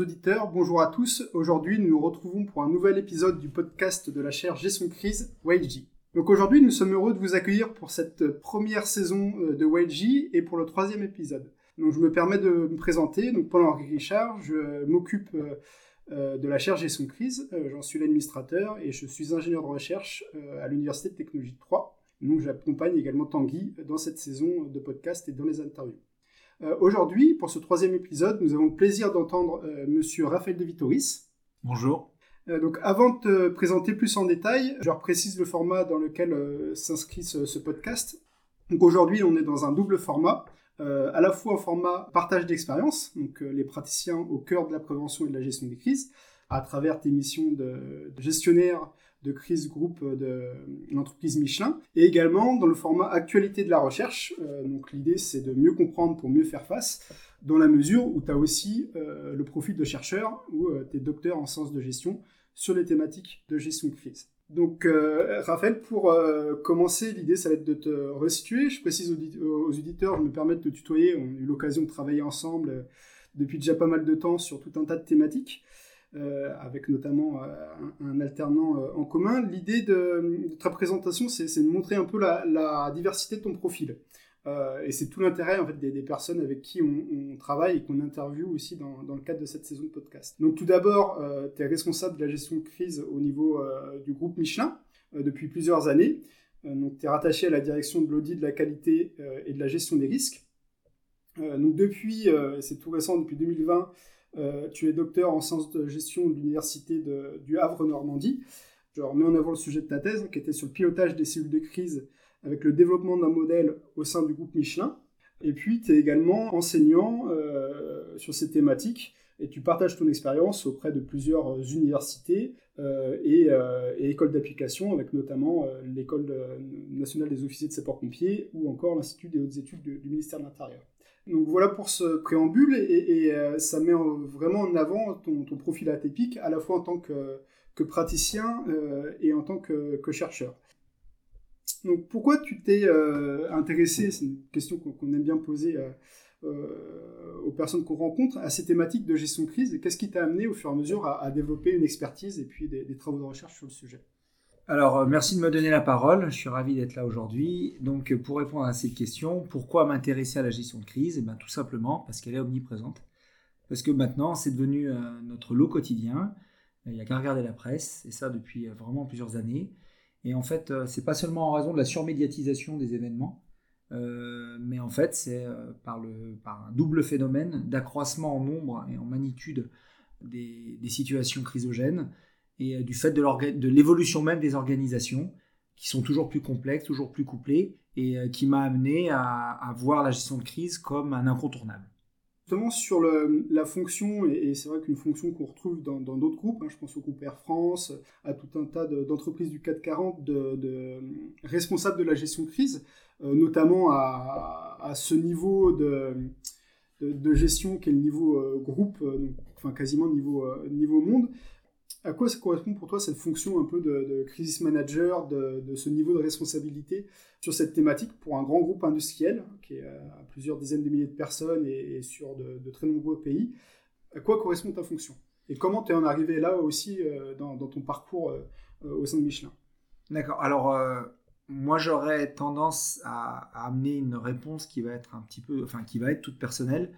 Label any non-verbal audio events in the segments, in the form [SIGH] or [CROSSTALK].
Auditeurs, bonjour à tous. Aujourd'hui nous nous retrouvons pour un nouvel épisode du podcast de la chaire Gestion Crise YG. Donc aujourd'hui nous sommes heureux de vous accueillir pour cette première saison euh, de YG et pour le troisième épisode. Donc je me permets de me présenter. Donc Paul-Henri Richard, je m'occupe euh, euh, de la chaire Gestion Crise, j'en suis l'administrateur et je suis ingénieur de recherche à l'Université de Technologie de Troyes. Donc j'accompagne également Tanguy dans cette saison de podcast et dans les interviews. Euh, aujourd'hui, pour ce troisième épisode, nous avons le plaisir d'entendre euh, Monsieur Raphaël de Vitoris. Bonjour. Euh, donc, avant de te présenter plus en détail, je reprécise le format dans lequel s'inscrit ce, podcast. Donc aujourd'hui, on est dans un double format, à la fois un format partage d'expérience, donc les praticiens au cœur de la prévention et de la gestion des crises, à travers tes missions de, de gestionnaire de crise groupe de l'entreprise Michelin, et également dans le format actualité de la recherche. Euh, donc l'idée c'est de mieux comprendre pour mieux faire face, dans la mesure où tu as aussi euh, le profil de chercheur ou euh, tu es docteur en sciences de gestion sur les thématiques de gestion de crise. Donc Raphaël, pour commencer, l'idée ça va être de te resituer. Je précise aux, auditeurs, je me permets de te tutoyer, on a eu l'occasion de travailler ensemble depuis déjà pas mal de temps sur tout un tas de thématiques. Euh, avec notamment euh, un, alternant euh, en commun. L'idée de, ta présentation, c'est de montrer un peu la, diversité de ton profil. et c'est tout l'intérêt en fait, des, personnes avec qui on, travaille et qu'on interviewe aussi dans, le cadre de cette saison de podcast. Donc tout d'abord, tu es responsable de la gestion de crise au niveau du groupe Michelin depuis plusieurs années. donc tu es rattaché à la direction de l'audit de la qualité et de la gestion des risques. donc depuis, c'est tout récent, depuis 2020, euh, tu es docteur en sciences de gestion de l'université du Havre-Normandie. Je remets en avant le sujet de ta thèse, qui était sur le pilotage des cellules de crise avec le développement d'un modèle au sein du groupe Michelin. Et puis, tu es également enseignant euh, sur ces thématiques et tu partages ton expérience auprès de plusieurs universités euh, et, écoles d'application, avec notamment l'École nationale des officiers de sapeurs-pompiers ou encore l'Institut des hautes études du ministère de l'Intérieur. Donc voilà pour ce préambule et, euh, ça met vraiment en avant ton, profil atypique à la fois en tant que, praticien euh, et en tant que, chercheur. Donc pourquoi tu t'es euh, intéressé, c'est une question qu'on aime bien poser aux personnes qu'on rencontre, à ces thématiques de gestion crise et qu'est-ce qui t'a amené au fur et à mesure à, développer une expertise et puis des travaux de recherche sur le sujet? Alors, euh, merci de me donner la parole. Je suis ravi d'être là aujourd'hui. Donc, euh, pour répondre à cette question, pourquoi m'intéresser à la gestion de crise? Eh bien, tout simplement parce qu'elle est omniprésente. Parce que maintenant, c'est devenu euh, notre lot quotidien. Il n'y a qu'à regarder la presse, et ça depuis vraiment plusieurs années. Et en fait, c'est pas seulement en raison de la surmédiatisation des événements, mais en fait, c'est par, un double phénomène d'accroissement en nombre et en magnitude des, des situations chrysogènes et euh, du fait de l'évolution même des organisations qui sont toujours plus complexes, toujours plus couplées, et euh, qui m'a amené à, voir la gestion de crise comme un incontournable. Justement sur la fonction, et, c'est vrai qu'une fonction qu'on retrouve dans d'autres groupes, hein, je pense au groupe Air France, à tout un tas d'entreprises du CAC 40 de, responsables de la gestion de crise, euh, notamment à, ce niveau de, gestion qui est le niveau groupe, enfin quasiment niveau, niveau monde à quoi ça correspond pour toi cette fonction un peu de, crisis manager, de, ce niveau de responsabilité sur cette thématique pour un grand groupe industriel qui est à plusieurs dizaines de milliers de personnes et, sur de, très nombreux pays? À quoi correspond ta fonction? Et comment tu es en arrivé là aussi euh, dans, ton parcours euh, au sein de Michelin? D'accord. Alors, euh, moi, j'aurais tendance à, à, amener une réponse qui va être un petit peu, enfin, qui va être toute personnelle,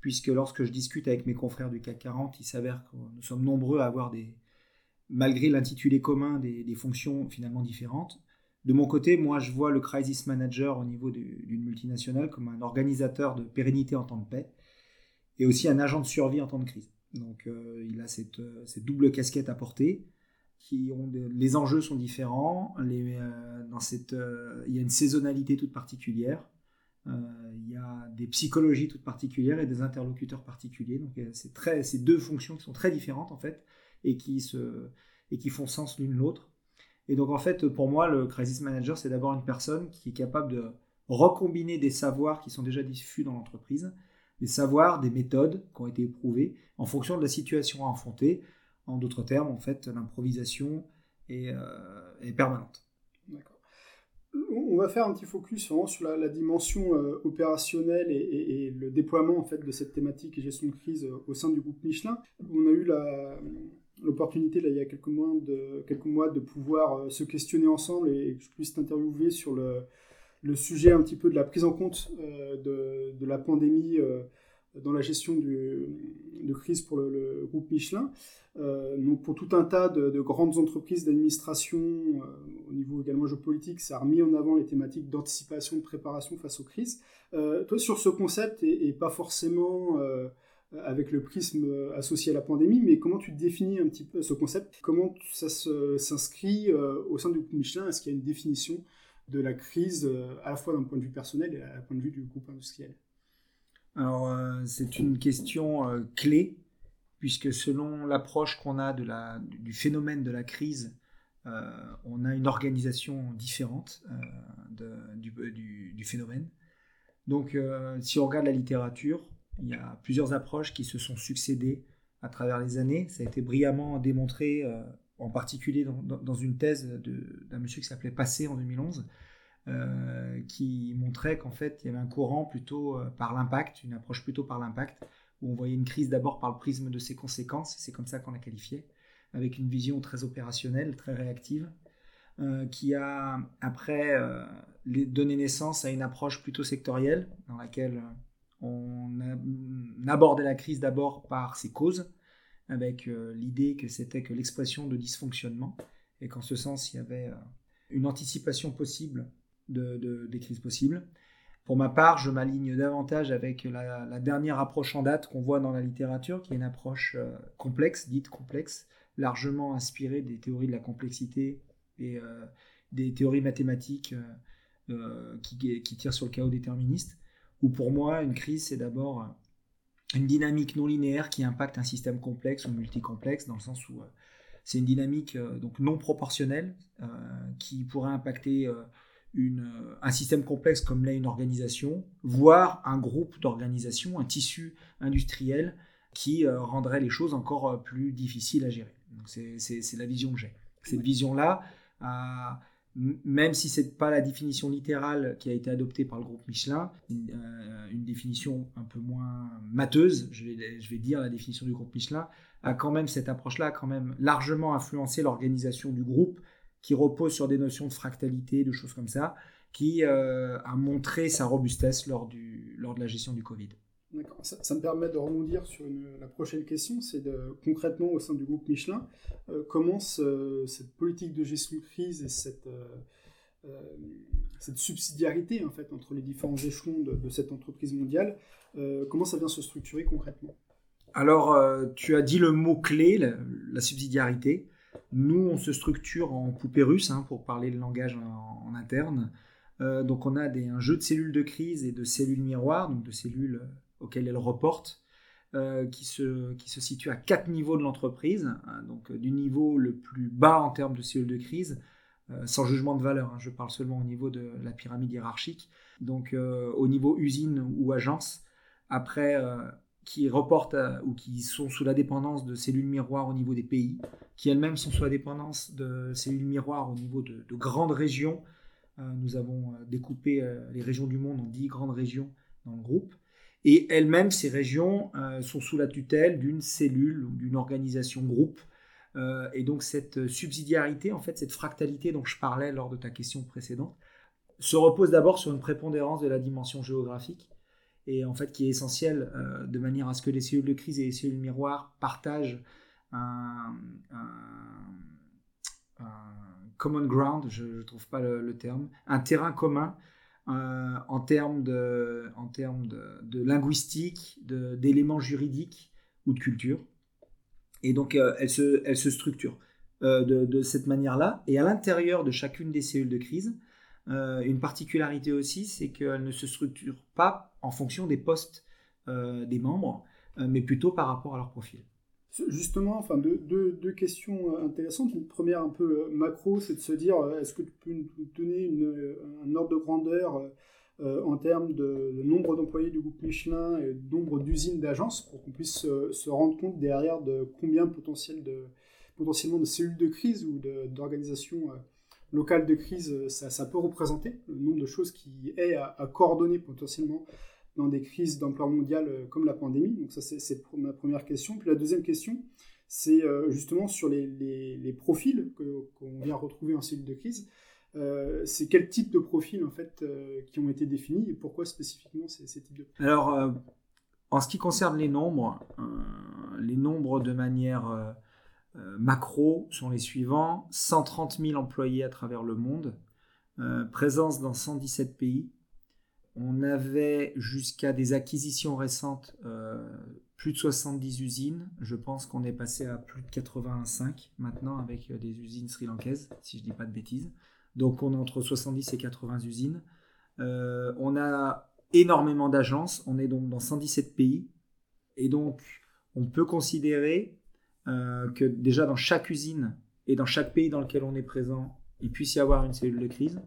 puisque lorsque je discute avec mes confrères du CAC 40, il s'avère que nous sommes nombreux à avoir des, malgré l'intitulé commun des, fonctions finalement différentes. De mon côté, moi, je vois le crisis manager au niveau d'une multinationale comme un organisateur de pérennité en temps de paix et aussi un agent de survie en temps de crise. Donc, euh, il a cette, double casquette à porter. Qui les enjeux sont différents. Euh, dans cette, euh, il y a une saisonnalité toute particulière. il y a des psychologies toutes particulières et des interlocuteurs particuliers. Donc, c'est deux fonctions qui sont très différentes en fait et qui, se, et qui font sens l'une l'autre. Et donc en fait, pour moi, le crisis manager, c'est d'abord une personne qui est capable de recombiner des savoirs qui sont déjà diffus dans l'entreprise, des savoirs, des méthodes qui ont été éprouvées en fonction de la situation à affronter. En d'autres termes, en fait, l'improvisation est, euh, est permanente. D'accord. On va faire un petit focus sur la, dimension opérationnelle et, le déploiement en fait de cette thématique et gestion de crise au sein du groupe Michelin. On a eu l'opportunité il y a quelques mois de, quelques mois de pouvoir se questionner ensemble et que je puisse t'interviewer sur le, le sujet un petit peu de la prise en compte euh, de, de, la pandémie euh, dans la gestion du, de crise pour le, groupe Michelin. Euh, donc pour tout un tas de, grandes entreprises d'administration, au niveau également géopolitique, ça a remis en avant les thématiques d'anticipation, de préparation face aux crises. toi, sur ce concept, et, pas forcément avec le prisme associé à la pandémie, mais comment tu définis un petit peu ce concept? Comment ça s'inscrit au sein du groupe Michelin? Est-ce qu'il y a une définition de la crise, euh, à la fois d'un point de vue personnel et d'un point de vue du groupe industriel? Alors, euh, c'est une question euh, clé, puisque selon l'approche qu'on a de la, du phénomène de la crise, on a une organisation différente du, phénomène. Donc, si on regarde la littérature, il y a plusieurs approches qui se sont succédées à travers les années. Ça a été brillamment démontré en particulier dans, une thèse d'un monsieur qui s'appelait Passé en 2011, euh, qui montrait qu'en fait il y avait un courant plutôt euh, par l'impact, une approche plutôt par l'impact, où on voyait une crise d'abord par le prisme de ses conséquences, c'est comme ça qu'on l'a qualifié, avec une vision très opérationnelle, très réactive, euh, qui a après donné naissance à une approche plutôt sectorielle, dans laquelle on, abordait la crise d'abord par ses causes, avec euh, l'idée que c'était que l'expression de dysfonctionnement, et qu'en ce sens, il y avait euh, une anticipation possible de, des crises possibles. Pour ma part, je m'aligne davantage avec la, dernière approche en date qu'on voit dans la littérature, qui est une approche euh, complexe, dite complexe, largement inspirée des théories de la complexité et des théories mathématiques qui, tirent sur le chaos déterministe, où pour moi, une crise, c'est d'abord une dynamique non linéaire qui impacte un système complexe ou multicomplexe, dans le sens où euh, c'est une dynamique euh, donc non proportionnelle euh, qui pourrait impacter une, un système complexe comme l'est une organisation, voire un groupe d'organisations, un tissu industriel qui rendrait les choses encore plus difficiles à gérer. C'est la vision que j'ai. Cette vision-là même si ce n'est pas la définition littérale qui a été adoptée par le groupe Michelin, une, euh, définition un peu moins mateuse, je vais, dire la définition du groupe Michelin, a quand même cette approche-là a quand même largement influencé l'organisation du groupe, qui repose sur des notions de fractalité, de choses comme ça, qui euh, a montré sa robustesse lors de la gestion du Covid. Ça, me permet de rebondir sur la prochaine question, c'est de concrètement au sein du groupe Michelin, euh, comment cette politique de gestion de crise et cette, euh, euh, cette subsidiarité en fait entre les différents échelons de, cette entreprise mondiale, comment ça vient se structurer concrètement? Alors, tu as dit le mot clé, la, subsidiarité. Nous, on se structure en poupée russe, hein, pour parler le langage en, interne. donc, on a un jeu de cellules de crise et de cellules miroirs, donc de cellules auquel elle reporte, euh, qui, se, qui se situe à quatre niveaux de l'entreprise. Hein, donc euh, du niveau le plus bas en termes de cellules de crise, euh, sans jugement de valeur, hein, je parle seulement au niveau de la pyramide hiérarchique, donc au niveau usine ou agence, après qui reportent ou qui sont sous la dépendance de cellules miroirs au niveau des pays, qui elles-mêmes sont sous la dépendance de cellules miroirs au niveau de grandes régions. nous avons découpé les régions du monde en dix grandes régions dans le groupe. Et elles-mêmes, ces régions euh, sont sous la tutelle d'une cellule ou d'une organisation groupe. Euh, et donc cette subsidiarité, en fait, cette fractalité dont je parlais lors de ta question précédente, se repose d'abord sur une prépondérance de la dimension géographique et en fait qui est essentielle euh, de manière à ce que les cellules de crise et les cellules miroirs partagent un, common ground, je ne trouve pas le, terme, un terrain commun euh, en termes de, en termes de, linguistique, d'éléments juridiques ou de culture. Et donc, euh, elle, se, elle se structure euh, de, cette manière-là. Et à l'intérieur de chacune des cellules de crise, une particularité aussi, c'est qu'elle ne se structure pas en fonction des postes des membres, mais plutôt par rapport à leur profil. Justement, enfin, deux, deux, questions intéressantes. Une première un peu euh, macro, c'est de se dire, euh, est-ce que tu peux nous donner une, euh, un ordre de grandeur en termes de, nombre d'employés du groupe Michelin et nombre d'usines d'agences pour qu'on puisse se rendre compte derrière de combien potentiel de, potentiellement de cellules de crise ou d'organisations local de crise, ça, peut représenter le nombre de choses qui est à, coordonner potentiellement dans des crises d'ampleur mondiale comme la pandémie. Donc ça, c'est ma première question. Puis la deuxième question, c'est justement sur les, profils qu'on vient retrouver en cellule de crise. c'est quel type de profils en fait qui ont été définis et pourquoi spécifiquement ces, types de profils? Alors, en ce qui concerne les nombres, les nombres de manière euh, macro sont les suivants 130 000 employés à travers le monde, euh, présence dans 117 pays. On avait jusqu'à des acquisitions récentes euh, plus de 70 usines. Je pense qu'on est passé à plus de 85 maintenant avec des usines sri-lankaises, si je ne dis pas de bêtises. Donc on est entre 70 et 80 usines. on a énormément d'agences. On est donc dans 117 pays. Et donc on peut considérer euh, que déjà dans chaque usine et dans chaque pays dans lequel on est présent, il puisse y avoir une cellule de crise,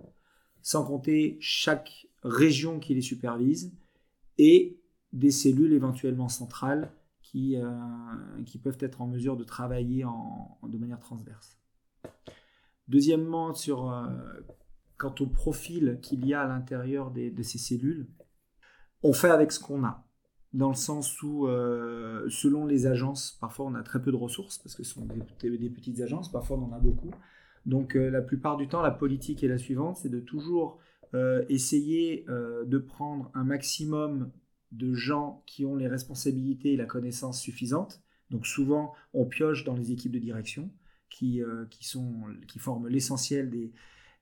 sans compter chaque région qui les supervise et des cellules éventuellement centrales qui, euh, qui peuvent être en mesure de travailler en, de manière transverse. Deuxièmement, sur, euh, quant au profil qu'il y a à l'intérieur de ces cellules, on fait avec ce qu'on a dans le sens où, euh, selon les agences, parfois on a très peu de ressources, parce que ce sont des, petites agences, parfois on en a beaucoup. Donc euh, la plupart du temps, la politique est la suivante, c'est de toujours euh, essayer de prendre un maximum de gens qui ont les responsabilités et la connaissance suffisante. Donc souvent, on pioche dans les équipes de direction, qui, qui, sont, qui forment l'essentiel des,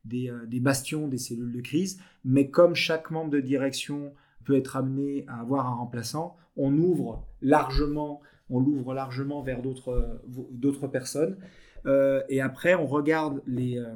des, des bastions des cellules de crise. Mais comme chaque membre de direction peut être amené à avoir un remplaçant, on ouvre largement, on l'ouvre largement vers d'autres personnes. Euh, et après, on regarde les, euh,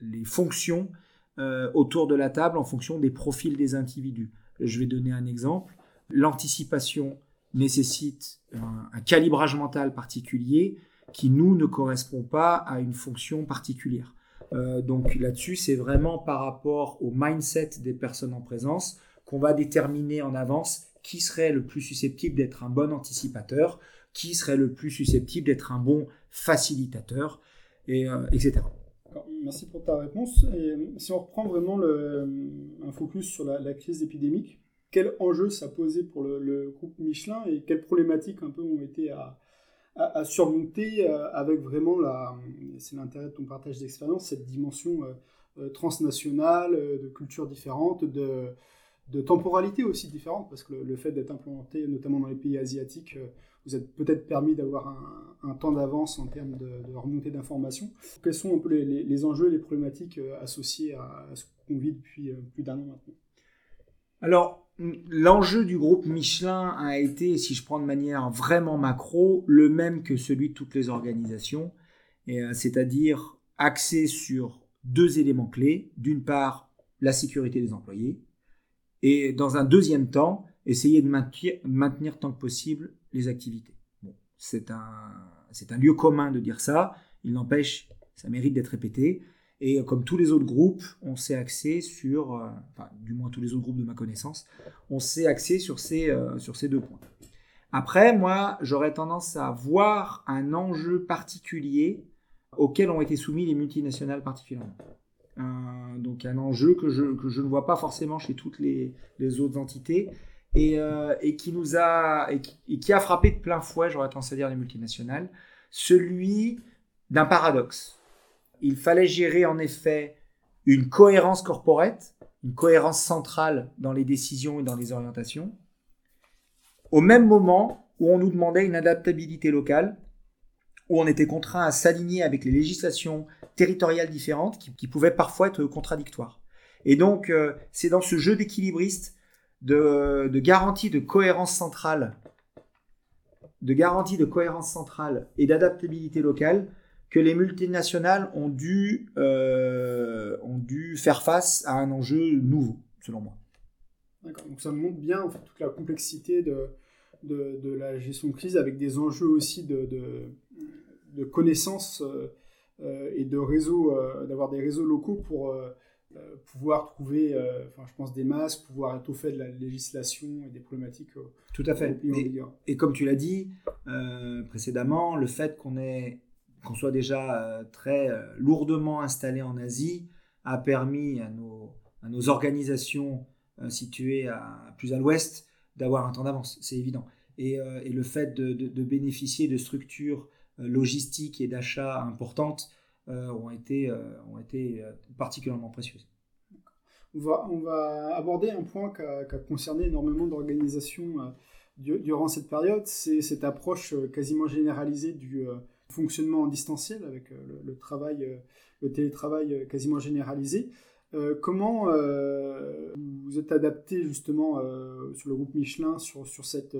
les fonctions euh, autour de la table en fonction des profils des individus. Je vais donner un exemple. L'anticipation nécessite un, calibrage mental particulier qui, nous, ne correspond pas à une fonction particulière. donc là-dessus, c'est vraiment par rapport au mindset des personnes en présence qu'on va déterminer en avance qui serait le plus susceptible d'être un bon anticipateur, qui serait le plus susceptible d'être un bon facilitateur, et, euh, etc. Merci pour ta réponse. Et si on reprend vraiment le, un focus sur la, crise épidémique, quel enjeu ça posait pour le, groupe Michelin et quelles problématiques un peu ont été à, surmonter euh, avec vraiment la, c'est l'intérêt de ton partage d'expérience, cette dimension euh, transnationale, de cultures différentes, de, temporalité aussi différente, parce que le, fait d'être implanté notamment dans les pays asiatiques, euh, vous êtes peut-être permis d'avoir un, temps d'avance en termes de, remontée d'informations. Quels sont un peu les, enjeux et les problématiques euh, associés à, ce qu'on vit depuis euh, plus d'un an maintenant? Alors, l'enjeu du groupe Michelin a été, si je prends de manière vraiment macro, le même que celui de toutes les organisations, c'est-à-dire axé sur deux éléments clés. D'une part, la sécurité des employés, et dans un deuxième temps, essayer de maintenir, tant que possible les activités. c'est un, un lieu commun de dire ça, il n'empêche, ça mérite d'être répété. Et comme tous les autres groupes, on s'est axé sur, euh, enfin, du moins tous les autres groupes de ma connaissance, on s'est axé sur ces, euh, sur ces deux points. Après, moi, j'aurais tendance à voir un enjeu particulier auquel ont été soumis les multinationales particulièrement donc un enjeu que je, ne vois pas forcément chez toutes les, autres entités et, euh, qui nous a et qui, a frappé de plein fouet, j'aurais tendance à dire les multinationales, celui d'un paradoxe. Il fallait gérer en effet une cohérence corporate, une cohérence centrale dans les décisions et dans les orientations, au même moment où on nous demandait une adaptabilité locale où on était contraint à s'aligner avec les législations territoriales différentes qui, pouvaient parfois être contradictoires. Et donc, euh, c'est dans ce jeu d'équilibriste, de, garantie de cohérence centrale, de garantie de cohérence centrale et d'adaptabilité locale que les multinationales ont dû, euh, ont dû faire face à un enjeu nouveau, selon moi. D'accord, donc ça montre bien toute la complexité de, de, la gestion de crise avec des enjeux aussi de de connaissances euh, euh, et de réseaux, d'avoir des réseaux locaux pour pouvoir trouver, enfin, je pense, des masques, pouvoir fait de la législation et des problématiques. Tout à fait. Et, et, comme tu l'as dit précédemment, le fait qu'on soit déjà très lourdement installé en Asie, a permis à nos, à nos organisations situées à, plus à l'ouest d'avoir un temps d'avance, c'est évident. Et, et, le fait de, de, bénéficier de structures logistiques et d'achat importantes ont été, ont été particulièrement précieuses. On va, on va aborder un point qui a, concerné énormément d'organisations durant cette période, c'est cette approche euh, quasiment généralisée du euh, fonctionnement en distanciel avec euh, le, travail, le télétravail quasiment généralisé. comment vous êtes adapté justement sur le groupe Michelin sur, sur cette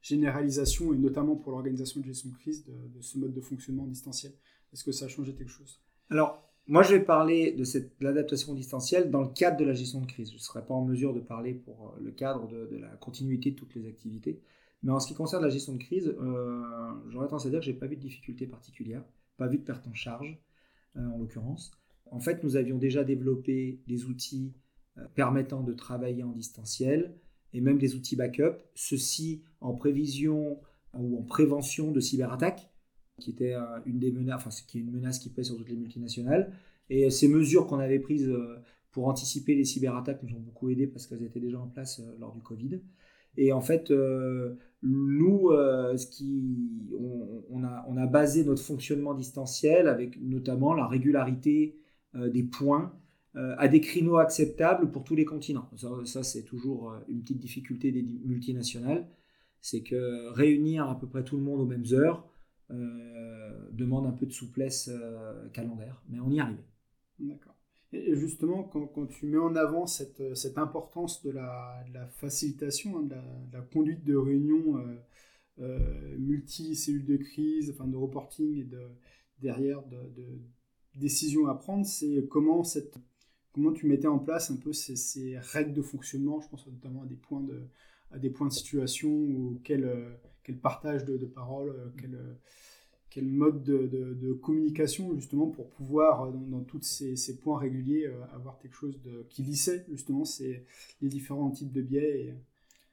généralisation et notamment pour l'organisation de gestion de crise de, de, ce mode de fonctionnement en distanciel? Est-ce que ça a changé quelque chose? Alors, moi, je vais parler de, cette, l'adaptation distancielle dans le cadre de la gestion de crise. Je ne serai pas en mesure de parler pour euh, le cadre de, la continuité de toutes les activités. Mais en ce qui concerne la gestion de crise, euh, j'aurais tendance à dire que je n'ai pas vu de difficulté particulière, pas vu de perte en charge, euh, en l'occurrence. En fait, nous avions déjà développé des outils permettant de travailler en distanciel et même des outils backup, ceci en prévision ou en prévention de cyberattaques qui était une des menaces, enfin, qui est une menace qui pèse sur toutes les multinationales. Et ces mesures qu'on avait prises euh, pour anticiper les cyberattaques nous ont beaucoup aidé parce qu'elles étaient déjà en place euh, lors du Covid. Et en fait, euh, nous, ce qui, on, a, on, a, basé notre fonctionnement distanciel avec notamment la régularité des points à des créneaux acceptables pour tous les continents. Ça, ça c'est toujours une petite difficulté des multinationales, c'est que réunir à peu près tout le monde aux mêmes heures, euh, demande un peu de souplesse euh, calendaire, mais on y arrive. D'accord. Et justement, quand, tu mets en avant cette, cette importance de la, facilitation, hein, de, la, conduite de réunions euh, multi-cellules de crise, enfin de reporting et de, derrière de, décisions à prendre, c'est comment, tu mettais en place un peu ces, règles de fonctionnement, je pense notamment à des points de, à des points de situation ou quel, partage de, de paroles, quel, quel mode de, communication justement pour pouvoir, euh, dans, tous ces, points réguliers, euh, avoir quelque chose qui lissait justement ces, les différents types de biais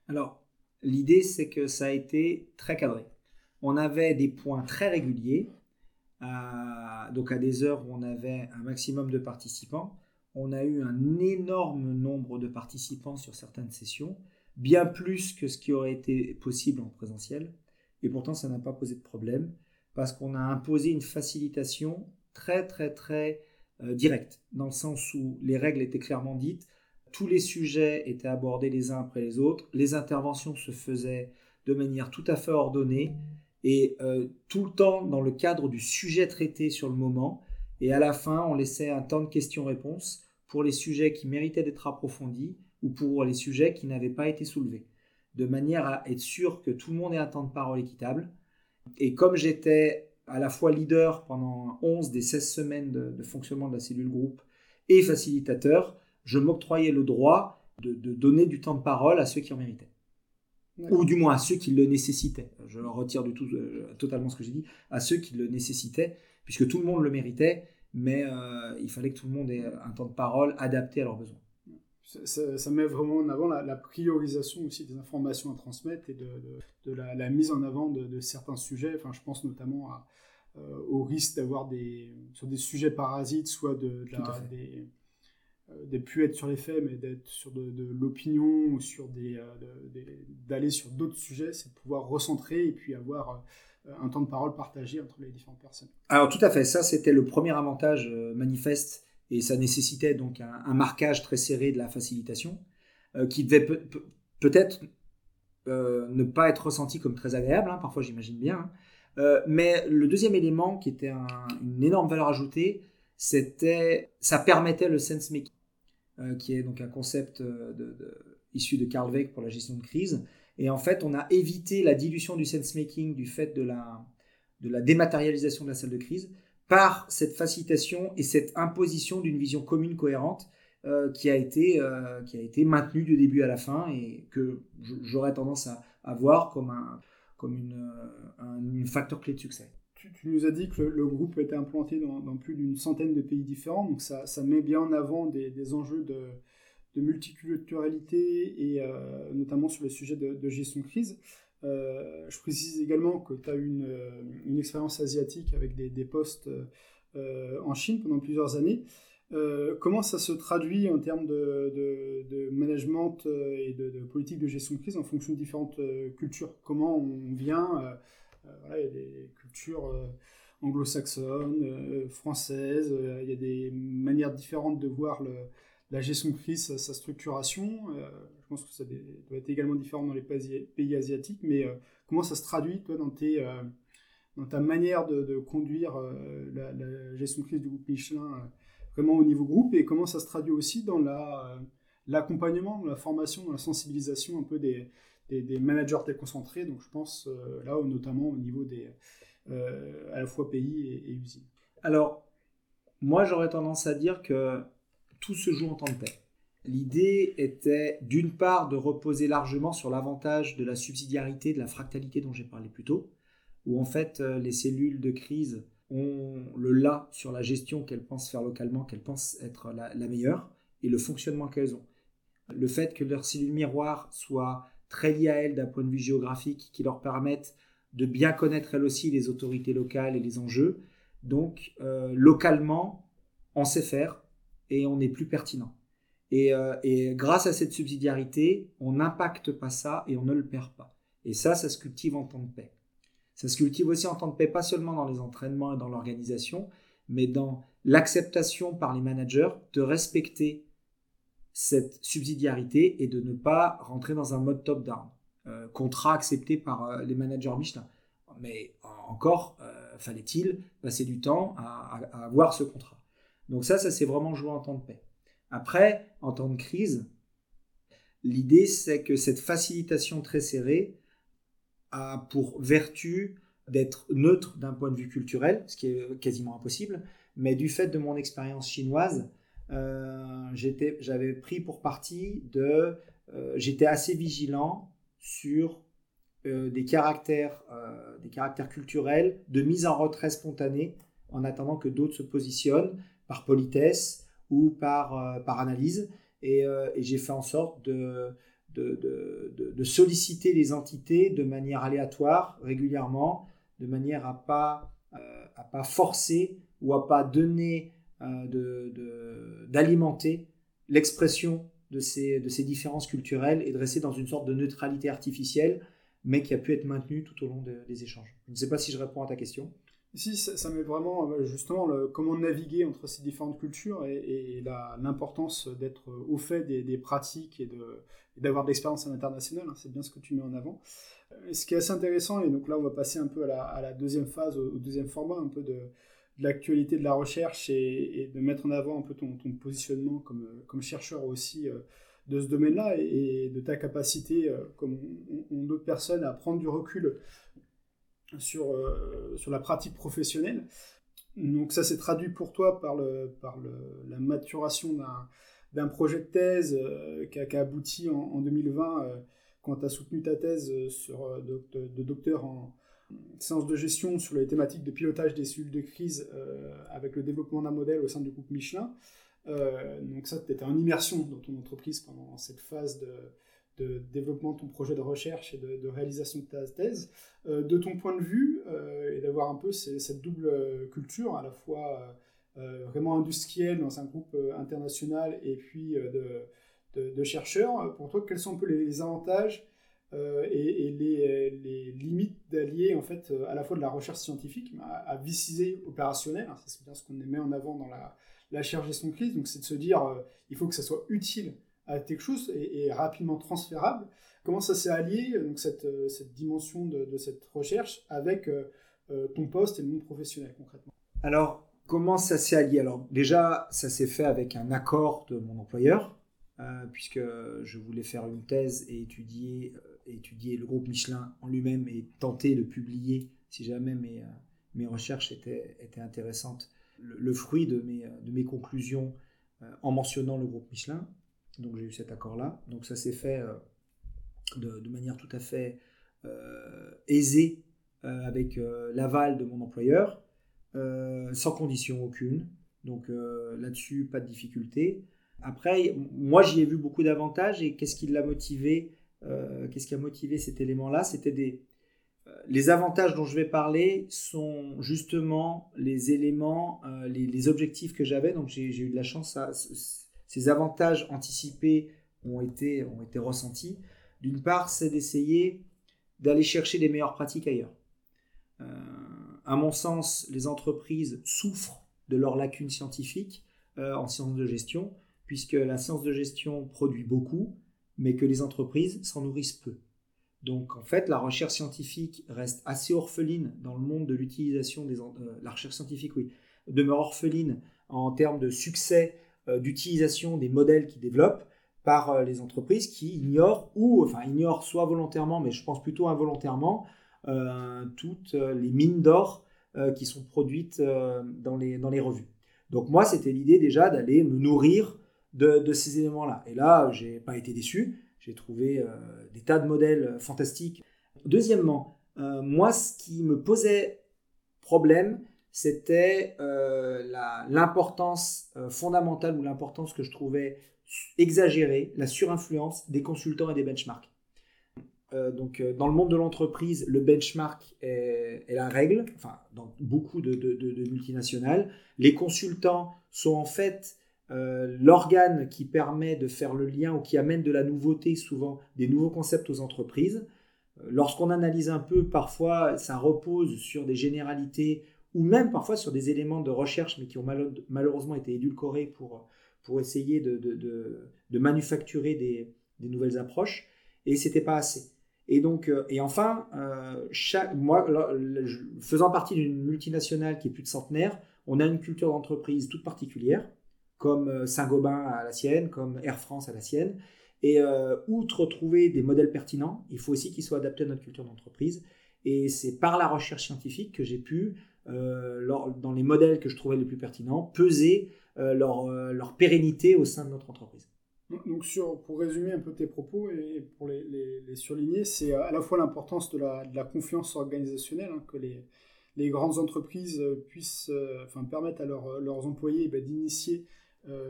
Alors, l'idée c'est que ça a été très cadré. On avait des points très réguliers, donc à des heures où on avait un maximum de participants. On a eu un énorme nombre de participants sur certaines sessions, bien plus que ce qui aurait été possible en présentiel. Et pourtant, ça n'a pas posé de problème parce qu'on a imposé une facilitation très très très euh, directe, dans le sens où les règles étaient clairement dites, tous les sujets étaient abordés les uns après les autres, les interventions se faisaient de manière tout à fait ordonnée et euh, tout le temps dans le cadre du sujet traité sur le moment. Et à la fin, on laissait un temps de questions-réponses pour les sujets qui méritaient d'être approfondis ou pour les sujets qui n'avaient pas été soulevés, de manière à être sûr que tout le monde ait un temps de parole équitable, et comme j'étais à la fois leader pendant 11 des 16 semaines de, fonctionnement de la cellule groupe et facilitateur, je m'octroyais le droit de, donner du temps de parole à ceux qui en méritaient. Ou du moins à ceux qui le nécessitaient. Je retire du tout euh, totalement ce que j'ai dit, à ceux qui le nécessitaient, puisque tout le monde le méritait, mais euh, il fallait que tout le monde ait un temps de parole adapté à leurs besoins ça, met vraiment en avant la, priorisation aussi des informations à transmettre et de, de, la, mise en avant de, certains sujets. Enfin, je pense notamment à, euh, au risque d'avoir des, sur des sujets parasites, soit de, des, euh, des pu être sur les faits, mais d'être sur de, l'opinion ou sur des, euh, d'aller sur d'autres sujets, c'est de pouvoir recentrer et puis avoir un temps de parole partagé entre les différentes personnes. Alors tout à fait, ça c'était le premier avantage manifeste et ça nécessitait donc un, marquage très serré de la facilitation euh, qui devait peut-être euh, ne pas être ressenti comme très agréable, hein, parfois j'imagine bien. Hein. Euh, mais le deuxième élément qui était une énorme valeur ajoutée, c'était ça permettait le sense making, qui est donc un concept issu de Carl Weck pour la gestion de crise. Et en fait, on a évité la dilution du sense making du fait de la dématérialisation de la salle de crise par cette facilitation et cette imposition d'une vision commune cohérente euh, qui, a été, euh, qui a été maintenue du début à la fin et que j'aurais tendance à, voir comme un, comme une, un, facteur clé de succès. Tu, nous as dit que le, groupe était implanté dans, plus d'une centaine de pays différents, donc ça, met bien en avant des, enjeux de, multiculturalité et euh, notamment sur le sujet de, de gestion de crise. Je précise également que tu as eu une, expérience asiatique avec des, postes en Chine pendant plusieurs années. comment ça se traduit en termes de, management et de, politique de gestion de crise en fonction de différentes cultures? Comment on vient, il y a des cultures anglo-saxonne, euh, française. Euh, il y a des manières différentes de voir la gestion de crise, sa, structuration. Euh, je pense que ça doit être également différent dans les pays asiatiques, mais comment ça se traduit, toi, dans, dans ta manière de, conduire la, gestion de crise du groupe Michelin vraiment au niveau groupe, et comment ça se traduit aussi dans la, l'accompagnement, dans la formation, dans la sensibilisation un peu des, des, managers déconcentrés, donc je pense là notamment au niveau des, euh, à la fois pays et, et usine. Alors, moi j'aurais tendance à dire que tout se joue en temps de paix. L'idée était d'une part de reposer largement sur l'avantage de la subsidiarité, de la fractalité dont j'ai parlé plus tôt, où en fait euh, les cellules de crise ont le là sur la gestion qu'elles pensent faire localement, qu'elles pensent être la, meilleure, et le fonctionnement qu'elles ont. Le fait que leurs cellules miroirs soient très liées à elles d'un point de vue géographique, qui leur permettent de bien connaître elle aussi les autorités locales et les enjeux. Donc, euh, localement, on sait faire et on est plus pertinent. Euh, et, grâce à cette subsidiarité, on n'impacte pas ça et on ne le perd pas. Et ça, ça se cultive en temps de paix. Ça se cultive aussi en temps de paix, pas seulement dans les entraînements et dans l'organisation, mais dans l'acceptation par les managers de respecter cette subsidiarité et de ne pas rentrer dans un mode top-down. Euh, contrat accepté par euh, les managers Michelin. Mais encore, fallait-il passer du temps à, avoir ce contrat? Donc ça, ça s'est vraiment joué en temps de paix. Après, en temps de crise, l'idée c'est que cette facilitation très serrée a pour vertu d'être neutre d'un point de vue culturel, ce qui est quasiment impossible, mais du fait de mon expérience chinoise, j'avais pris pour partie de... j'étais assez vigilant sur euh, des, caractères, euh, des caractères culturels de mise en retrait spontanée en attendant que d'autres se positionnent par politesse ou par, euh, par analyse. Et, j'ai fait en sorte de, de, solliciter les entités de manière aléatoire, régulièrement, de manière à pas, à pas forcer ou à pas donner, d'alimenter l'expression de ces, de ces différences culturelles et de rester dans une sorte de neutralité artificielle, mais qui a pu être maintenue tout au long des échanges. Je ne sais pas si je réponds à ta question. Si, ça, met vraiment euh, justement comment naviguer entre ces différentes cultures et, l'importance d'être au fait des, pratiques et d'avoir de, l'expérience à l'international. Hein, c'est bien ce que tu mets en avant. Euh, ce qui est assez intéressant, et donc là on va passer un peu à la, deuxième phase, au, deuxième format, un peu de, l'actualité de la recherche et, de mettre en avant un peu ton, positionnement comme, chercheur aussi euh, de ce domaine-là et, de ta capacité, comme ont d'autres personnes, à prendre du recul sur, euh, sur la pratique professionnelle. Donc ça s'est traduit pour toi par, le, par le, la maturation d'un projet de thèse qui, a, abouti en, 2020 quand tu as soutenu ta thèse sur, de, de docteur en, séance de gestion sur les thématiques de pilotage des cellules de crise euh, avec le développement d'un modèle au sein du groupe Michelin. Euh, donc ça, tu étais en immersion dans ton entreprise pendant cette phase de, développement de ton projet de recherche et de, réalisation de ta thèse. Euh, de ton point de vue, et d'avoir un peu cette double culture, à la fois vraiment industrielle dans un groupe international et puis de, chercheurs, pour toi, quels sont un peu les avantages euh, et, les, limites d'allier en fait euh, à la fois de la recherche scientifique mais à, visée opérationnelle. Hein, c'est bien ce qu'on met en avant dans la, la recherche gestion de crise. Donc c'est de se dire euh, il faut que ça soit utile à quelque chose et, rapidement transférable. Comment ça s'est allié donc cette, cette dimension de, cette recherche avec ton poste et le monde professionnel concrètement? Alors comment ça s'est allié? Alors déjà ça s'est fait avec un accord de mon employeur. puisque je voulais faire une thèse et étudier étudier le groupe Michelin en lui-même et tenter de publier, si jamais mes, euh, mes recherches étaient, étaient intéressantes, le, fruit de mes, de mes conclusions euh, en mentionnant le groupe Michelin. Donc j'ai eu cet accord-là. Donc ça s'est fait euh, de, manière tout à fait aisée avec l'aval de mon employeur, sans condition aucune. Donc là-dessus, pas de difficulté. Après, moi, j'y ai vu beaucoup d'avantages et qu'est-ce qui l'a motivé qu'est-ce qui a motivé cet élément-là? C'était des, les avantages dont je vais parler sont justement les éléments, les, objectifs que j'avais. Donc j'ai eu de la chance, ces avantages anticipés ont été, ont été ressentis. D'une part, c'est d'essayer d'aller chercher des meilleures pratiques ailleurs. Euh, à mon sens, les entreprises souffrent de leurs lacunes scientifiques euh, en sciences de gestion, puisque la science de gestion produit beaucoup, mais que les entreprises s'en nourrissent peu. Donc en fait, la recherche scientifique reste assez orpheline dans le monde de l'utilisation des... Euh, la recherche scientifique, oui, demeure orpheline en termes de succès d'utilisation des modèles qui développent, par euh, les entreprises qui ignorent, ou enfin ignorent soit volontairement, mais je pense plutôt involontairement, euh, toutes euh, les mines d'or qui sont produites dans, les, dans les revues. Donc moi, c'était l'idée déjà d'aller me nourrir de, ces éléments-là. Et là, j'ai pas été déçu. J'ai trouvé des tas de modèles fantastiques. Deuxièmement, moi, ce qui me posait problème, c'était l'importance fondamentale ou l'importance que je trouvais exagérer la surinfluence des consultants et des benchmarks. Euh, donc, euh, dans le monde de l'entreprise, le benchmark est, la règle, enfin, dans beaucoup de, multinationales. Les consultants sont en fait euh, l'organe qui permet de faire le lien ou qui amène de la nouveauté, souvent des nouveaux concepts aux entreprises. Lorsqu'on analyse un peu, parfois, ça repose sur des généralités ou même parfois sur des éléments de recherche, mais qui ont malheureusement été édulcorés pour pour essayer de, de, manufacturer des, des, nouvelles approches, et c'était pas assez. Et donc, euh, et enfin, euh, chaque, moi, faisant partie d'une multinationale qui est plus de centenaire, on a une culture d'entreprise toute particulière, comme euh, Saint-Gobain à la sienne, comme Air France à la sienne. Et outre trouver des modèles pertinents, il faut aussi qu'ils soient adaptés à notre culture d'entreprise. Et c'est par la recherche scientifique que j'ai pu, dans les modèles que je trouvais les plus pertinents, peser euh, leur, euh, leur, pérennité au sein de notre entreprise. Donc pour résumer un peu tes propos et pour les, les, surligner, c'est à la fois l'importance de la, confiance organisationnelle, hein, que les, grandes entreprises puissent euh, enfin, permettre à leurs employés bah, d'initier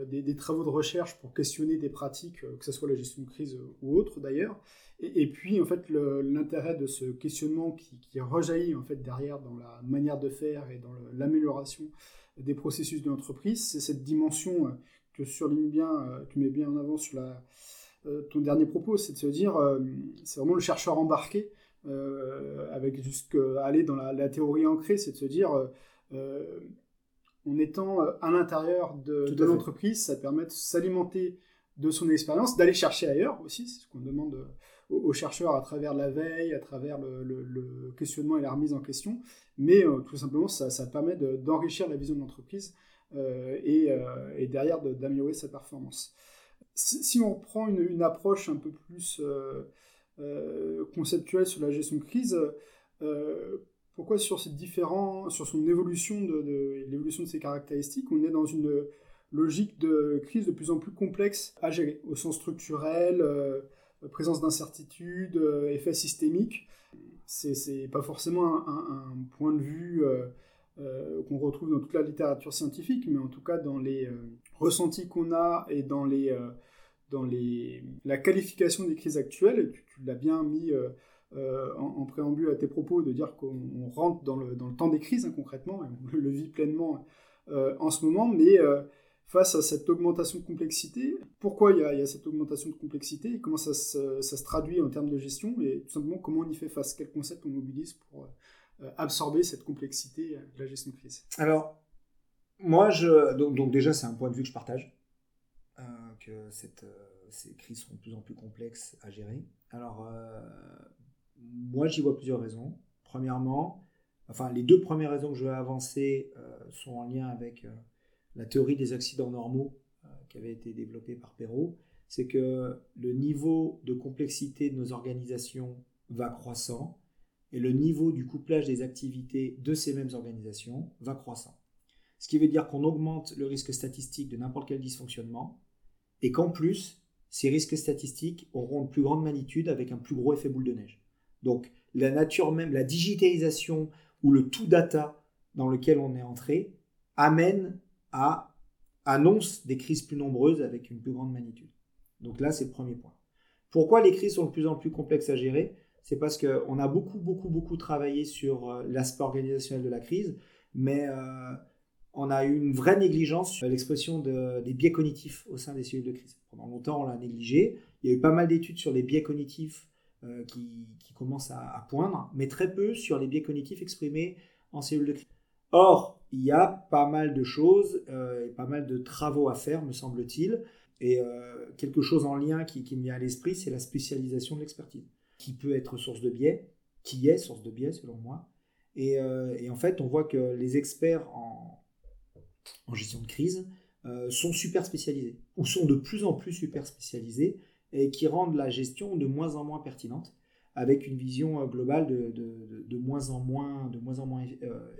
des, des, travaux de recherche pour questionner des pratiques, que ce soit la gestion de crise ou autre d'ailleurs. Et, et, puis en fait l'intérêt de ce questionnement qui, qui, rejaillit en fait derrière dans la manière de faire et dans l'amélioration des processus de l'entreprise. C'est cette dimension euh, que surligne bien, euh, tu mets bien en avant sur la, euh, ton dernier propos, c'est de se dire, c'est vraiment le chercheur embarqué, avec jusqu'à aller dans la, théorie ancrée, c'est de se dire, en étant à l'intérieur de, l'entreprise, ça permet de s'alimenter de son expérience, d'aller chercher ailleurs aussi, c'est ce qu'on demande aux, chercheurs à travers la veille, à travers le, questionnement et la remise en question, mais euh, tout simplement ça, permet d'enrichir la vision de l'entreprise euh, euh, et, derrière d'améliorer sa performance. Si, on reprend une, approche un peu plus conceptuelle sur la gestion de crise, pourquoi sur ces différents, sur son évolution de, l'évolution de ses caractéristiques, on est dans une logique de crise de plus en plus complexe à gérer, au sens structurel, présence d'incertitude, euh, effet systémique. C'est pas forcément un, point de vue euh, qu'on retrouve dans toute la littérature scientifique, mais en tout cas dans les ressentis qu'on a et dans, les, dans les, la qualification des crises actuelles. Tu, tu l'as bien mis en, préambule à tes propos de dire qu'on rentre dans le, dans le, temps des crises hein, concrètement, et on le, vit pleinement en ce moment, mais face à cette augmentation de complexité. Pourquoi il y a, cette augmentation de complexité et comment ça se, traduit en termes de gestion et tout simplement comment on y fait face, quel concept on mobilise pour euh, absorber cette complexité de la gestion de crise? Alors, moi, je, donc, déjà, c'est un point de vue que je partage, euh, que euh, ces crises sont de plus en plus complexes à gérer. Alors, moi, j'y vois plusieurs raisons. Premièrement, enfin, les deux premières raisons que je vais avancer sont en lien avec la théorie des accidents normaux euh, qui avait été développée par Perrault, c'est que le niveau de complexité de nos organisations va croissant et le niveau du couplage des activités de ces mêmes organisations va croissant. Ce qui veut dire qu'on augmente le risque statistique de n'importe quel dysfonctionnement et qu'en plus, ces risques statistiques auront une plus grande magnitude avec un plus gros effet boule de neige. Donc la nature même, la digitalisation ou le tout data dans lequel on est entré amène annonce des crises plus nombreuses avec une plus grande magnitude. Donc là, c'est le premier point. Pourquoi les crises sont de plus en plus complexes à gérer? C'est parce qu'on a beaucoup, beaucoup, beaucoup travaillé sur euh, l'aspect organisationnel de la crise, mais on a eu une vraie négligence sur l'expression des biais cognitifs au sein des cellules de crise. Pendant longtemps, on l'a négligé. Il y a eu pas mal d'études sur les biais cognitifs qui, commencent à, à, poindre, mais très peu sur les biais cognitifs exprimés en cellules de crise. Or, il y a pas mal de choses euh, et pas mal de travaux à faire, me semble-t-il. Et euh, quelque chose en lien qui, me vient à l'esprit, c'est la spécialisation de l'expertise, qui peut être source de biais, qui est source de biais selon moi. Et, euh, en fait, on voit que les experts en, gestion de crise sont super spécialisés, ou sont de plus en plus super spécialisés, et qui rendent la gestion de moins en moins pertinente avec une vision globale de, moins en moins, de moins, en moins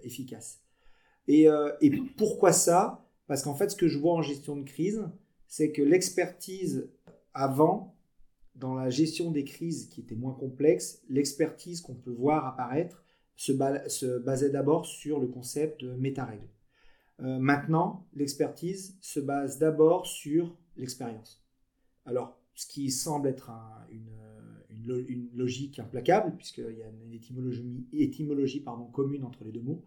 efficace. Euh, et, pourquoi ça? Parce qu'en fait, ce que je vois en gestion de crise, c'est que l'expertise avant, dans la gestion des crises qui était moins complexe, l'expertise qu'on peut voir apparaître se, basait d'abord sur le concept de méta-règles. Euh, maintenant, l'expertise se base d'abord sur l'expérience. Alors, ce qui semble être une, logique implacable, puisqu'il y a une étymologie, étymologie pardon, commune entre les deux mots,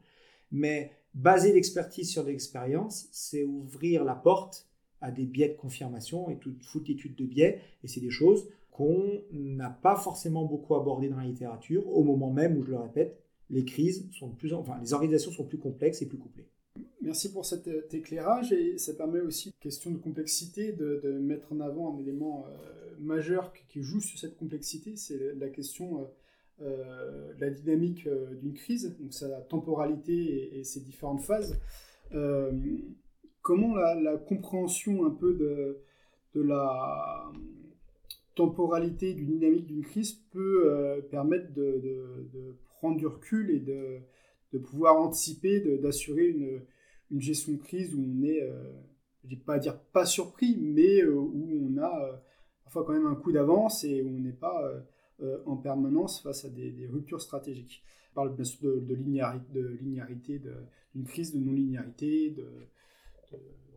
mais baser l'expertise sur l'expérience, c'est ouvrir la porte à des biais de confirmation et toute foultitude de biais. Et c'est des choses qu'on n'a pas forcément beaucoup abordées dans la littérature, au moment même où, je le répète, les crises sont plus en... enfin, les organisations sont plus complexes et plus couplées. Merci pour cet euh, éclairage et ça permet aussi, question de complexité, de, mettre en avant un élément euh, majeur qui joue sur cette complexité, c'est la question euh, la dynamique euh, d'une crise, donc sa temporalité et, ses différentes phases. Euh, comment la, compréhension un peu de, la temporalité d'une dynamique d'une crise peut permettre de, prendre du recul et de, pouvoir anticiper, d'assurer une, gestion de crise où on est, je ne vais pas dire pas surpris, mais où on a parfois quand même un coup d'avance et où on n'est pas euh, en permanence face à des, ruptures stratégiques. On parle bien sûr de, de linéarité, d'une crise de non-linéarité, de,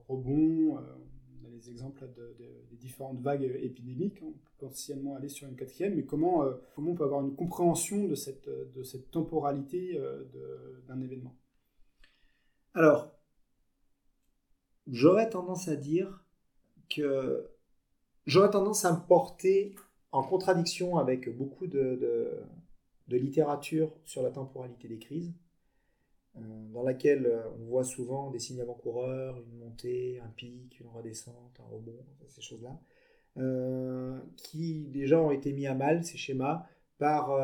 rebond. Euh, on a les exemples des différentes vagues épidémiques. On peut potentiellement aller sur une quatrième, mais comment, euh, comment on peut avoir une compréhension de cette, de cette temporalité d'un événement? Alors, j'aurais tendance à dire que j'aurais tendance à me porter en contradiction avec beaucoup de, littérature sur la temporalité des crises, euh, dans laquelle euh, on voit souvent des signes avant-coureurs, une montée, un pic, une redescente, un rebond, ces choses-là, euh, qui déjà ont été mis à mal, ces schémas, par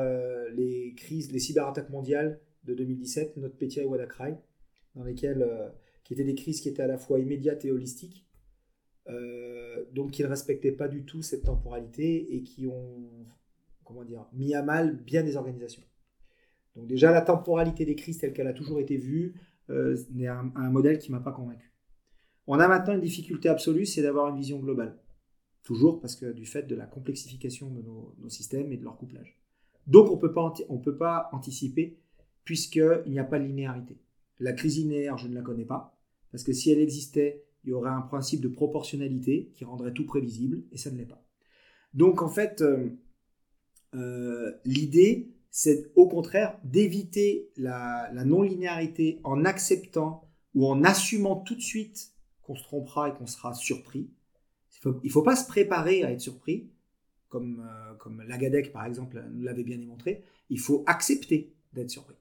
les crises, les cyberattaques mondiales de 2017, NotPetya et Wadakrai, dans lesquelles, qui étaient des crises qui étaient à la fois immédiates et holistiques, euh, donc qui ne respectaient pas du tout cette temporalité et qui ont comment dire, mis à mal bien des organisations. Donc déjà, la temporalité des crises telle qu'elle a toujours été vue euh, n'est un, modèle qui m'a pas convaincu. On a maintenant une difficulté absolue, c'est d'avoir une vision globale. Toujours parce que du fait de la complexification de nos, systèmes et de leur couplage. Donc on ne peut pas anticiper puisqu'il n'y a pas de linéarité. La crise linéaire, je ne la connais pas, parce que si elle existait, il y aurait un principe de proportionnalité qui rendrait tout prévisible, et ça ne l'est pas. Donc en fait, euh, euh, l'idée, c'est au contraire d'éviter la, non-linéarité en acceptant ou en assumant tout de suite qu'on se trompera et qu'on sera surpris. Il ne faut, pas se préparer à être surpris, comme, euh, comme Lagadec par exemple nous l'avait bien démontré. Il faut accepter d'être surpris,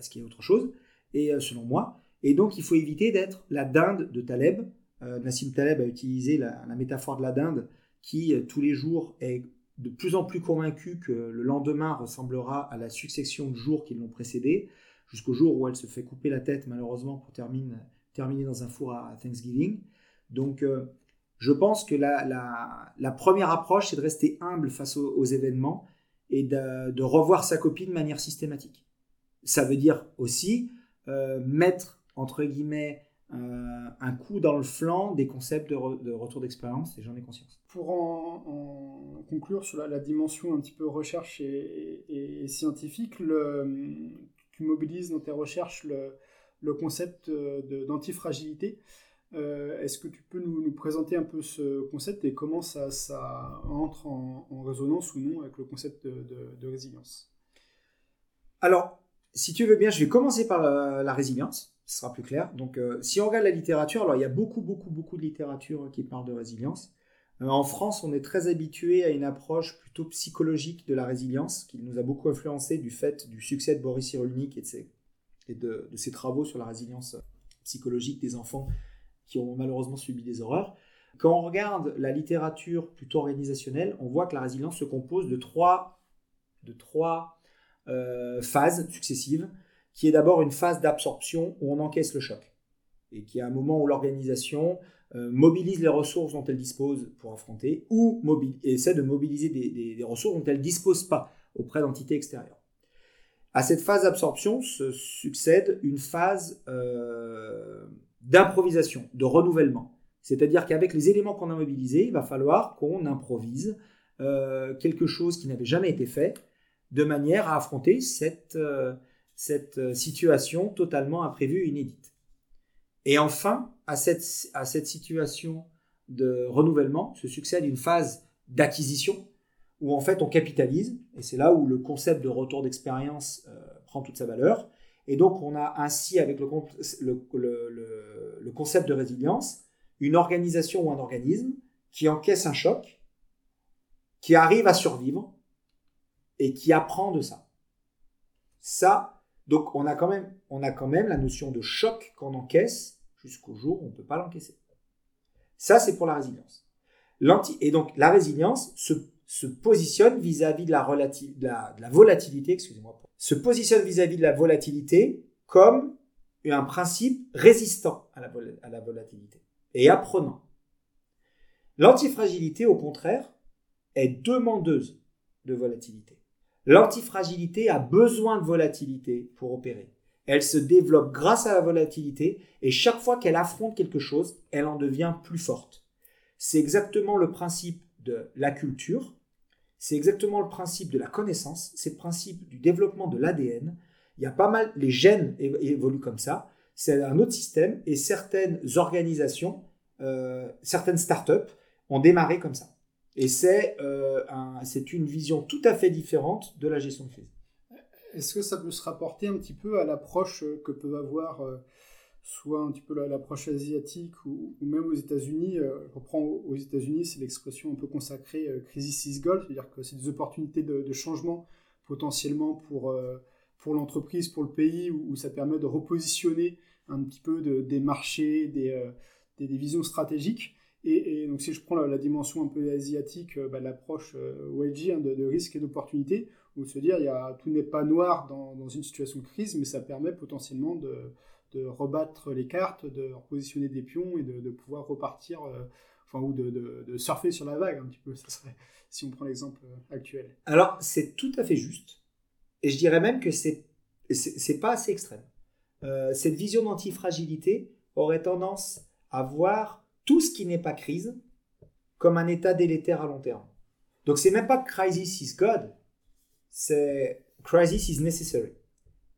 ce qui est autre chose. Et selon moi, et donc, il faut éviter d'être la dinde de Taleb. Euh, Nassim Taleb a utilisé la, métaphore de la dinde qui, euh, tous les jours, est de plus en plus convaincu que le lendemain ressemblera à la succession de jours qui l'ont précédé, jusqu'au jour où elle se fait couper la tête, malheureusement, pour terminer, dans un four à Thanksgiving. Donc, euh, je pense que la, première approche, c'est de rester humble face aux, événements et de, de, revoir sa copie de manière systématique. Ça veut dire aussi mettre entre guillemets, euh, un coup dans le flanc des concepts de, retour d'expérience, et j'en ai conscience. Pour en, conclure sur la, dimension un petit peu recherche et, scientifique, tu mobilises dans tes recherches le, concept d'antifragilité. Est-ce que tu peux nous, présenter un peu ce concept et comment ça, ça entre en, résonance ou non avec le concept de, résilience? Alors, si tu veux bien, je vais commencer par la, résilience, ce sera plus clair. Donc, si on regarde la littérature, alors il y a beaucoup, beaucoup, beaucoup de littérature qui parle de résilience. Euh, en France, on est très habitué à une approche plutôt psychologique de la résilience, qui nous a beaucoup influencé du fait du succès de Boris Cyrulnik et de ses, travaux sur la résilience psychologique des enfants qui ont malheureusement subi des horreurs. Quand on regarde la littérature plutôt organisationnelle, on voit que la résilience se compose de trois, euh, phases successives, qui est d'abord une phase d'absorption où on encaisse le choc, et qui est un moment où l'organisation euh, mobilise les ressources dont elle dispose pour affronter ou essaie de mobiliser des, ressources dont elle ne dispose pas auprès d'entités extérieures. À cette phase d'absorption se succède une phase euh, d'improvisation, de renouvellement. C'est-à-dire qu'avec les éléments qu'on a mobilisés, il va falloir qu'on improvise euh, quelque chose qui n'avait jamais été fait, de manière à affronter cette, cette situation totalement imprévue inédite. Et enfin, à cette, à cette situation de renouvellement se succède une phase d'acquisition où en fait on capitalise, et c'est là où le concept de retour d'expérience euh, prend toute sa valeur. Et donc on a ainsi avec le, le, le, concept de résilience une organisation ou un organisme qui encaisse un choc, qui arrive à survivre et qui apprend de ça. Ça, donc on a quand même, la notion de choc qu'on encaisse jusqu'au jour où on ne peut pas l'encaisser. Ça, c'est pour la résilience. Et donc la résilience se, positionne vis-à-vis de, la volatilité, excusez-moi, se positionne vis-à-vis de la volatilité comme un principe résistant à la volatilité et apprenant. L'antifragilité, au contraire, est demandeuse de volatilité. L'antifragilité a besoin de volatilité pour opérer. Elle se développe grâce à la volatilité et chaque fois qu'elle affronte quelque chose, elle en devient plus forte. C'est exactement le principe de la culture, c'est exactement le principe de la connaissance, c'est le principe du développement de l'ADN. Il y a pas mal, les gènes évoluent comme ça. C'est un autre système et certaines organisations, euh, certaines startups ont démarré comme ça. Et c'est euh, une vision tout à fait différente de la gestion de crise. Est-ce que ça peut se rapporter un petit peu à l'approche que peuvent avoir euh, soit un petit peu l'approche asiatique ou, même aux États-Unis euh, Je reprends aux États-Unis, c'est l'expression un peu consacrée euh, crisis is gold, c'est-à-dire que c'est des opportunités de, changement potentiellement pour, pour l'entreprise, pour le pays, où, ça permet de repositionner un petit peu des marchés, des, des, visions stratégiques. Et, donc si je prends la, dimension un peu asiatique, bah, l'approche wedgie hein, de, risque et d'opportunité, ou se dire il y a, tout n'est pas noir dans, une situation de crise, mais ça permet potentiellement de, rebattre les cartes, de repositionner des pions et de, pouvoir repartir, euh, enfin, ou de, surfer sur la vague un petit peu, [LAUGHS] si on prend l'exemple euh, actuel. Alors, c'est tout à fait juste. Et je dirais même que c'est c'est pas assez extrême. Euh, cette vision d'antifragilité aurait tendance à voir tout ce qui n'est pas crise comme un état délétère à long terme. Donc c'est même pas crisis is God, c'est crisis is necessary.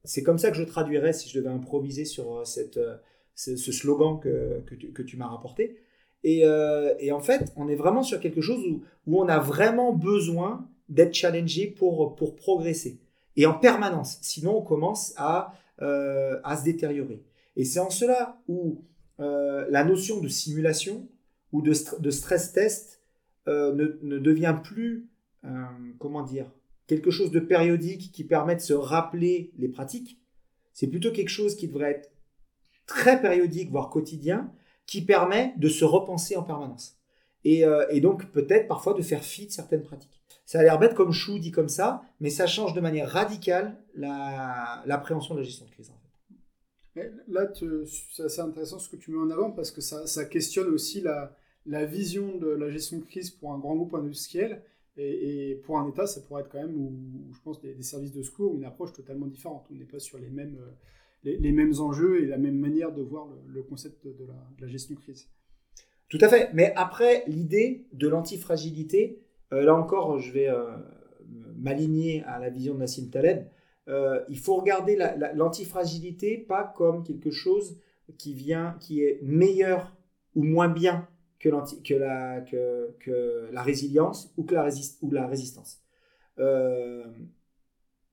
C'est comme ça que je traduirais si je devais improviser sur euh, cette, euh, ce, slogan que, que tu, m'as rapporté. Et, euh, et, en fait, on est vraiment sur quelque chose où, où on a vraiment besoin d'être challengé pour, pour progresser. Et en permanence. Sinon, on commence à, à se détériorer. Et c'est en cela où la notion de simulation ou de, stress test ne, ne, devient plus, comment dire, quelque chose de périodique qui permet de se rappeler les pratiques. C'est plutôt quelque chose qui devrait être très périodique, voire quotidien, qui permet de se repenser en permanence. Et, euh, donc peut-être parfois de faire fi de certaines pratiques. Ça a l'air bête comme chou dit comme ça, mais ça change de manière radicale l'appréhension de la gestion de crise. Là, c'est assez intéressant ce que tu mets en avant parce que ça, questionne aussi la, vision de la gestion de crise pour un grand groupe industriel et, pour un État, ça pourrait être quand même, je pense, des, services de secours, une approche totalement différente. On n'est pas sur les mêmes, euh, les, mêmes enjeux et la même manière de voir le, concept de la, gestion de crise. Tout à fait. Mais après, l'idée de l'antifragilité, euh, là encore, je vais euh, m'aligner à la vision de Nassim Taleb. Il faut regarder l'antifragilité pas comme quelque chose qui vient, qui est meilleur ou moins bien que, la, résilience ou, que la, résistance. Euh,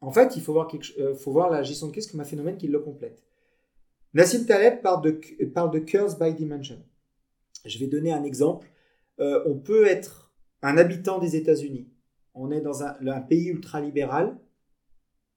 en fait, il faut voir, quelque, euh, faut voir la gestion de crise comme un phénomène qui le complète. Nassim Taleb parle de, curse by dimension. Je vais donner un exemple. Euh, on peut être un habitant des États-Unis. On est dans un, un pays ultralibéral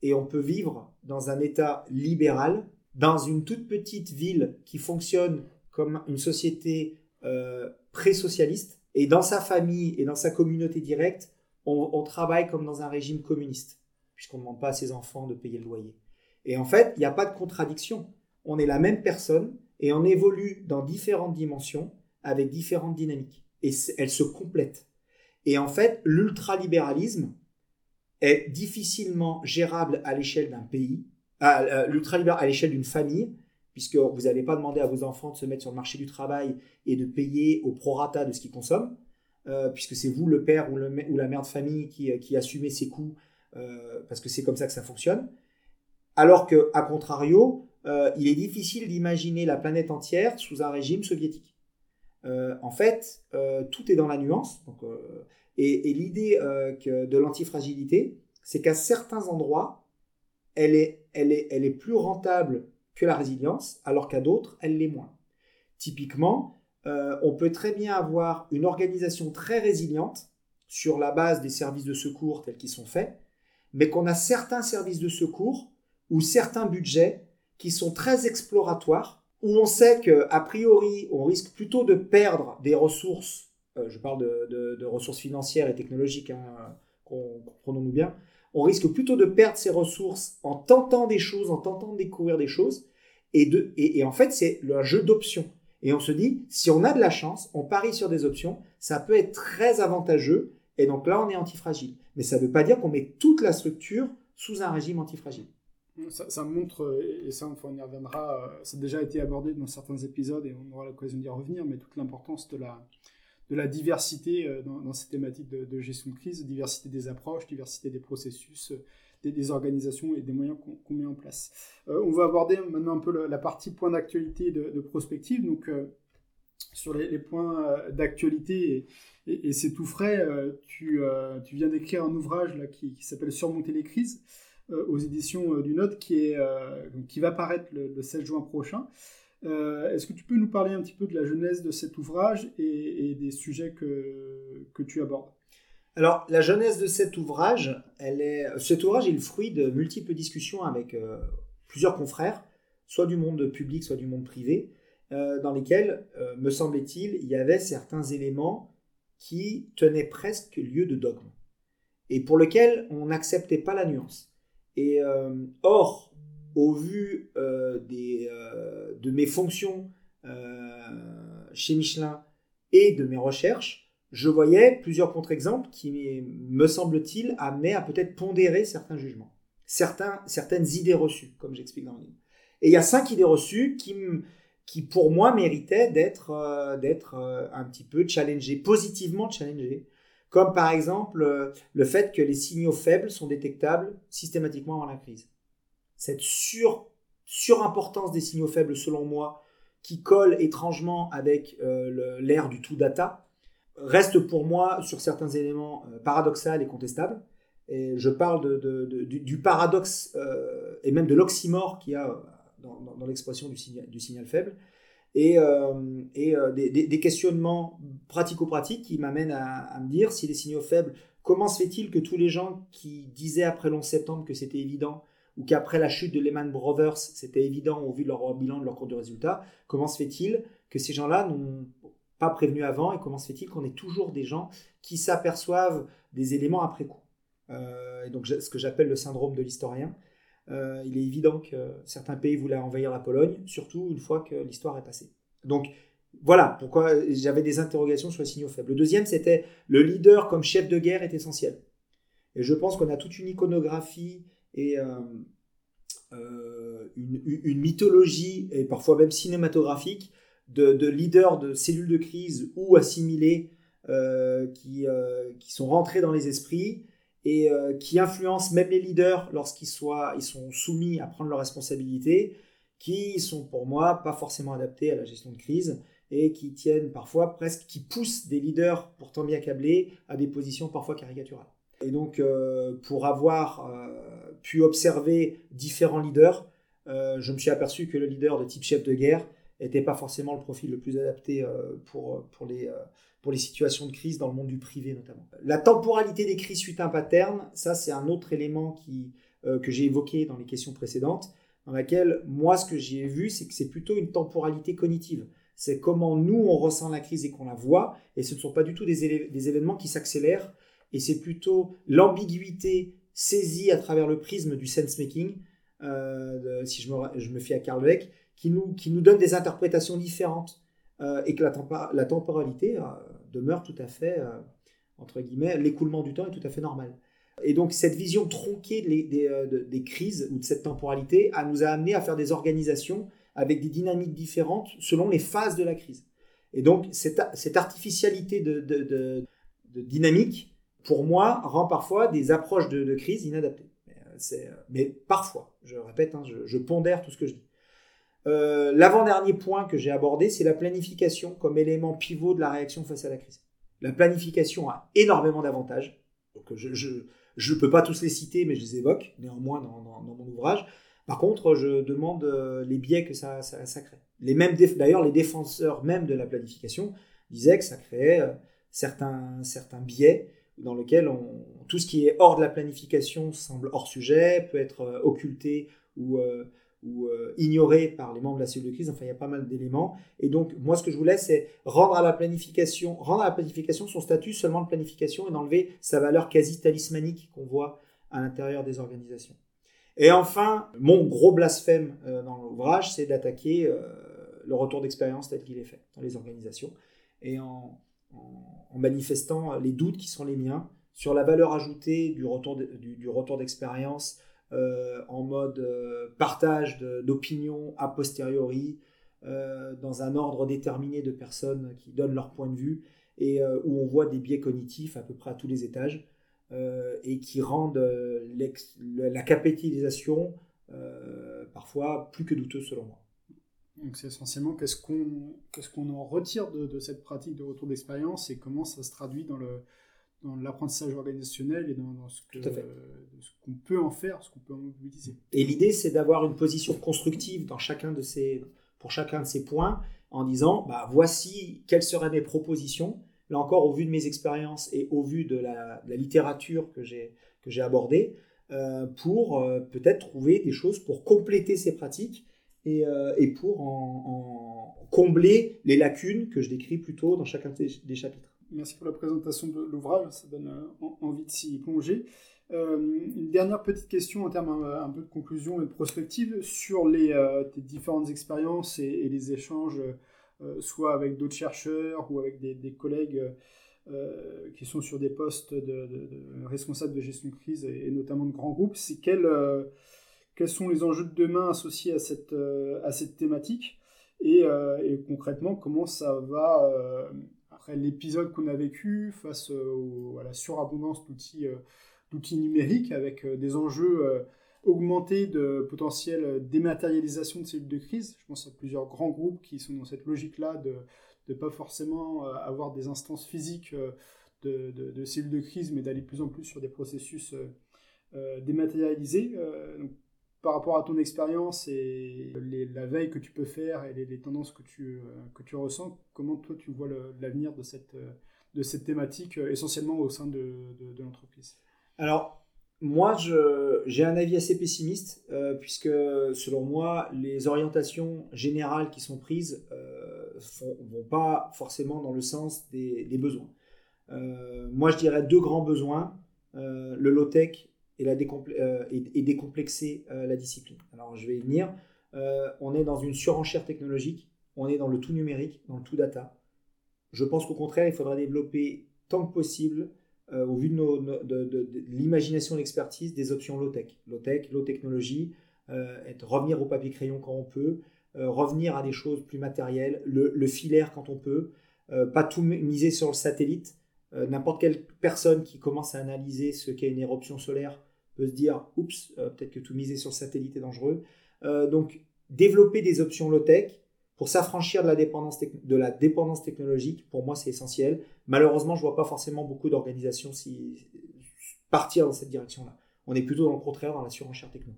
et on peut vivre dans un État libéral, dans une toute petite ville qui fonctionne comme une société euh, pré-socialiste. Et dans sa famille et dans sa communauté directe, on, travaille comme dans un régime communiste, puisqu'on ne demande pas à ses enfants de payer le loyer. Et en fait, il n'y a pas de contradiction. On est la même personne et on évolue dans différentes dimensions avec différentes dynamiques. Et elles se complètent. Et en fait, l'ultralibéralisme est difficilement gérable à l'échelle d'un pays, euh, l'ultralibéralisme à l'échelle d'une famille, puisque vous n'allez pas demander à vos enfants de se mettre sur le marché du travail et de payer au prorata de ce qu'ils consomment, euh, puisque c'est vous le père ou, la mère de famille qui, euh, assumez ses coûts, euh, parce que c'est comme ça que ça fonctionne. Alors que, à contrario, il est difficile d'imaginer la planète entière sous un régime soviétique. en fait, tout est dans la nuance. Et, l'idée de l'antifragilité, c'est qu'à certains endroits, elle est, elle, est, elle est plus rentable que la résilience, alors qu'à d'autres, elle l'est moins. Typiquement, euh, on peut très bien avoir une organisation très résiliente sur la base des services de secours tels qu'ils sont faits, mais qu'on a certains services de secours ou certains budgets qui sont très exploratoires, où on sait qu'a priori, on risque plutôt de perdre des ressources, euh, je parle de, ressources financières et technologiques, hein, comprenons-nous bien, on risque plutôt de perdre ses ressources en tentant des choses, en tentant de découvrir des choses. Et, en fait, c'est le jeu d'options. Et on se dit, si on a de la chance, on parie sur des options, ça peut être très avantageux. Et donc là, on est antifragile. Mais ça ne veut pas dire qu'on met toute la structure sous un régime antifragile. Ça, ça montre, et ça on y reviendra, euh, ça a déjà été abordé dans certains épisodes et on aura l'occasion d'y revenir, mais toute l'importance de la, de la diversité euh, dans, ces thématiques de, gestion de crise, diversité des approches, diversité des processus, euh, des, organisations et des moyens qu'on met en place. Euh, on va aborder maintenant un peu la, partie point d'actualité de, prospective. Donc, sur les, points d'actualité, et, c'est tout frais, tu, tu, viens d'écrire un ouvrage là, qui, s'appelle Surmonter les crises aux éditions du Note qui, est, qui va paraître le, le 16 juin prochain. Euh, est-ce que tu peux nous parler un petit peu de la genèse de cet ouvrage et, des sujets que, que, tu abordes? Alors, la genèse de cet ouvrage, elle est, cet ouvrage est le fruit de multiples discussions avec euh, plusieurs confrères, soit du monde public, soit du monde privé, euh, dans lesquels, me semblait-il, il y avait certains éléments qui tenaient presque lieu de dogme et pour lesquels on n'acceptait pas la nuance. Et or, au vu euh, euh, de mes fonctions euh, chez Michelin et de mes recherches, je voyais plusieurs contre-exemples qui, me semble-t-il, amenaient à peut-être pondérer certains jugements, certaines idées reçues, comme j'explique dans le livre. Et il y a cinq idées reçues qui, qui pour moi, méritaient d'être un petit peu challengées, positivement challengées, comme par exemple le fait que les signaux faibles sont détectables systématiquement avant la crise cette sur, surimportance des signaux faibles, selon moi, qui colle étrangement avec euh, l'ère du tout data, reste pour moi, sur certains éléments, euh, paradoxal et contestable. Et je parle du, paradoxe euh, et même de l'oxymore qu'il y a dans, l'expression du signal, faible. Et, et des, questionnements pratico-pratiques qui m'amènent à, à, me dire si les signaux faibles, comment se fait-il que tous les gens qui disaient après l'11 septembre que c'était évident ou qu'après la chute de Lehman Brothers, c'était évident au vu de leur bilan, de leur cours de résultat, comment se fait-il que ces gens-là n'ont pas prévenu avant et comment se fait-il qu'on ait toujours des gens qui s'aperçoivent des éléments après coup euh, Donc ce que j'appelle le syndrome de l'historien. Euh, il est évident que certains pays voulaient envahir la Pologne, surtout une fois que l'histoire est passée. Donc voilà pourquoi j'avais des interrogations sur les signaux faibles. Le deuxième, c'était le leader comme chef de guerre est essentiel. Et je pense qu'on a toute une iconographie et euh, euh, une, mythologie, et parfois même cinématographique, de, leaders de cellules de crise ou assimilés euh, qui, qui, sont rentrés dans les esprits et qui influencent même les leaders lorsqu'ils ils sont soumis à prendre leurs responsabilités, qui sont pour moi pas forcément adaptés à la gestion de crise et qui tiennent parfois presque, qui poussent des leaders pourtant bien câblés à des positions parfois caricaturales. Et donc, euh, pour avoir euh, pu observer différents leaders, euh, je me suis aperçu que le leader de type chef de guerre n'était pas forcément le profil le plus adapté pour, pour, les, pour les situations de crise dans le monde du privé notamment. La temporalité des crises suite à un pattern, ça c'est un autre élément qui, que j'ai évoqué dans les questions précédentes, dans laquelle moi ce que j'ai vu c'est que c'est plutôt une temporalité cognitive c'est comment nous, on ressent la crise et qu'on la voit, et ce ne sont pas du tout des, événements qui s'accélèrent, et c'est plutôt l'ambiguïté saisie à travers le prisme du sense-making, euh, si je me, fie à Carl Beck, qui nous, donne des interprétations différentes, euh, et que la, temporalité euh, demeure tout à fait, entre guillemets, l'écoulement du temps est tout à fait normal. Et donc cette vision tronquée des, crises ou de cette temporalité nous a amené à faire des organisations avec des dynamiques différentes selon les phases de la crise. Et donc, cette, artificialité de, dynamique, pour moi, rend parfois des approches de, crise inadaptées. Mais, euh, mais, parfois, je répète, hein, je, pondère tout ce que je dis. Euh, l'avant-dernier point que j'ai abordé, c'est la planification comme élément pivot de la réaction face à la crise. La planification a énormément d'avantages. Je ne peux pas tous les citer, mais je les évoque néanmoins dans, mon ouvrage. Par contre, je demande euh, les biais que ça, crée. D'ailleurs, les défenseurs même de la planification disaient que ça créait euh, certains biais dans lesquels tout ce qui est hors de la planification semble hors sujet, peut être euh, occulté ou, ou ignoré par les membres de la cellule de crise. Enfin, il y a pas mal d'éléments. Et donc, moi, ce que je voulais, c'est rendre à la planification, rendre à la planification son statut seulement de planification et enlever sa valeur quasi talismanique qu'on voit à l'intérieur des organisations. Et enfin, mon gros blasphème euh, dans l'ouvrage, c'est d'attaquer euh, le retour d'expérience tel qu'il est fait dans les organisations et en, manifestant les doutes qui sont les miens sur la valeur ajoutée du retour d'expérience euh, en mode partage d'opinions a posteriori dans un ordre déterminé de personnes qui donnent leur point de vue et où on voit des biais cognitifs à peu près à tous les étages. Euh, et qui rendent euh, la capitalisation euh, parfois plus que douteuse selon moi. Donc c'est essentiellement qu'est-ce qu'on qu'est-ce qu'on en retire de, cette pratique de retour d'expérience et comment ça se traduit dans le dans l'apprentissage organisationnel et dans, ce qu'on peut en faire, ce qu'on peut en mobiliser. Et l'idée c'est d'avoir une position constructive dans chacun de ces pour chacun de ces points en disant bah voici quelles seraient mes propositions là encore, au vu de mes expériences et au vu de la, littérature que j'ai abordée, euh, pour euh, peut-être trouver des choses pour compléter ces pratiques et, euh, pour en, combler les lacunes que je décris plus tôt dans chacun des, chapitres. Merci pour la présentation de l'ouvrage, ça donne envie de s'y plonger. une dernière petite question en termes un, peu de conclusion et de prospective sur les, tes différentes expériences et les échanges euh, soit avec d'autres chercheurs ou avec des, collègues euh, qui sont sur des postes de, responsables de gestion de crise et, notamment de grands groupes, c'est quels, euh, quels sont les enjeux de demain associés à cette, à cette thématique et, concrètement comment ça va après l'épisode qu'on a vécu face à la surabondance d'outils numériques avec des enjeux augmenter de potentielle dématérialisation de cellules de crise. Je pense à plusieurs grands groupes qui sont dans cette logique-là de ne pas forcément euh, avoir des instances physiques euh, de, de, cellules de crise, mais d'aller plus en plus sur des processus euh, dématérialisés. Par rapport à ton expérience et la veille que tu peux faire et les, tendances que tu, que tu ressens, comment toi tu vois l'avenir de cette, de cette thématique essentiellement au sein de, de l'entreprise? Alors, moi, j'ai un avis assez pessimiste, euh, puisque selon moi, les orientations générales qui sont prises ne euh, vont pas forcément dans le sens des, besoins. Euh, moi, je dirais deux grands besoins, le low-tech et, et, décomplexer la discipline. Alors, je vais y venir. on est dans une surenchère technologique, on est dans le tout numérique, dans le tout data. Je pense qu'au contraire, il faudra développer tant que possible euh, au vu de, l'imagination et l'expertise, des options low-tech. Low-tech, low-technologie, euh, revenir au papier-crayon quand on peut, euh, revenir à des choses plus matérielles, le, filaire quand on peut, pas tout miser sur le satellite. N'importe quelle personne qui commence à analyser ce qu'est une éruption solaire peut se dire oups, peut-être que tout miser sur le satellite est dangereux. donc, développer des options low-tech pour s'affranchir de, la dépendance de la dépendance technologique, pour moi, c'est essentiel. Malheureusement, je ne vois pas forcément beaucoup d'organisations partir dans cette direction-là. On est plutôt dans le contraire, dans la surenchère techno.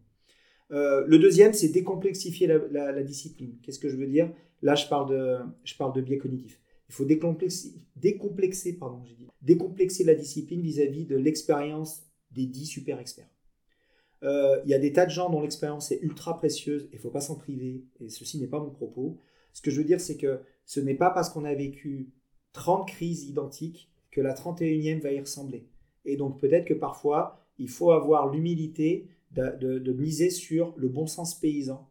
Euh, le deuxième, c'est décomplexifier la, discipline. Qu'est-ce que je veux dire? Là, je parle de, je parle de biais cognitifs. Il faut décomplexer, pardon, dit, décomplexer la discipline vis-à-vis de l'expérience des dix super experts. Euh, il y a des tas de gens dont l'expérience est ultra précieuse et il ne faut pas s'en priver. Et ceci n'est pas mon propos. Ce que je veux dire, c'est que ce n'est pas parce qu'on a vécu 30 crises identiques que la 31e va y ressembler. Et donc peut-être que parfois, il faut avoir l'humilité de, miser sur le bon sens paysan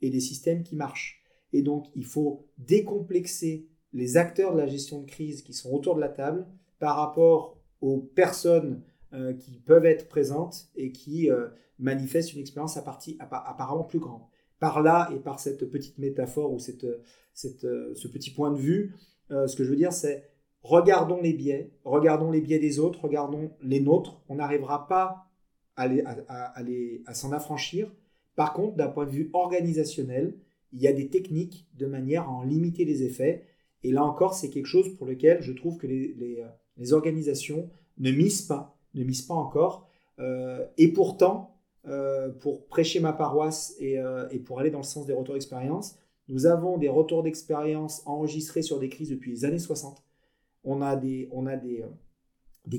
et des systèmes qui marchent. Et donc il faut décomplexer les acteurs de la gestion de crise qui sont autour de la table par rapport aux personnes euh, qui peuvent être présentes et qui euh, manifestent une expérience apparemment plus grande. Par là et par cette petite métaphore ou cette, euh, ce petit point de vue, ce que je veux dire, c'est regardons les biais, regardons les biais des autres, regardons les nôtres. On n'arrivera pas à, s'en affranchir. Par contre, d'un point de vue organisationnel, il y a des techniques de manière à en limiter les effets. Et là encore, c'est quelque chose pour lequel je trouve que les, organisations ne misent pas, ne misent pas encore. Euh, et pourtant, euh, pour prêcher ma paroisse et, euh, et, pour aller dans le sens des retours d'expérience, nous avons des retours d'expérience enregistrés sur des crises depuis les années 60 on a des, on a des,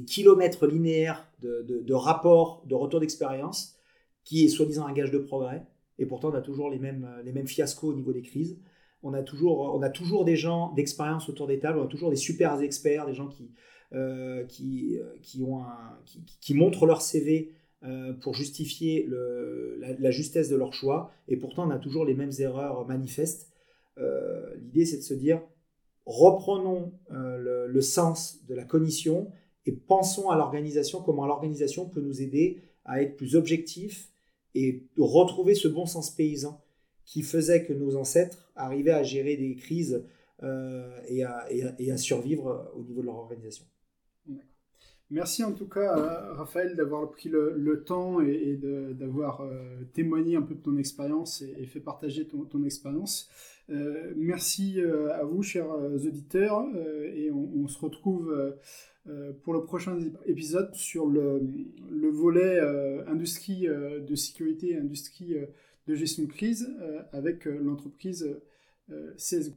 kilomètres linéaires de, rapports, de retour d'expérience, qui est soi-disant un gage de progrès. Et pourtant, on a toujours les mêmes, les mêmes fiascos au niveau des crises. On a toujours, on a toujours des gens d'expérience autour des tables, on a toujours des super experts, des gens qui, euh, qui, qui, qui, montrent leur CV pour justifier le, la, justesse de leur choix. Et pourtant, on a toujours les mêmes erreurs manifestes. L'idée, c'est de se dire, reprenons euh, le, sens de la cognition et pensons à l'organisation, comment l'organisation peut nous aider à être plus objectif et retrouver ce bon sens paysan qui faisait que nos ancêtres arrivaient à gérer des crises euh, et, à, survivre au niveau de leur organisation. Merci en tout cas, Raphaël, d'avoir pris le, temps et, d'avoir euh, témoigné un peu de ton expérience et, fait partager ton expérience. Euh, merci euh, à vous, chers euh, auditeurs, et on, se retrouve pour le prochain épisode sur le, volet industrie de sécurité et industrie gestion de crise avec l'entreprise CS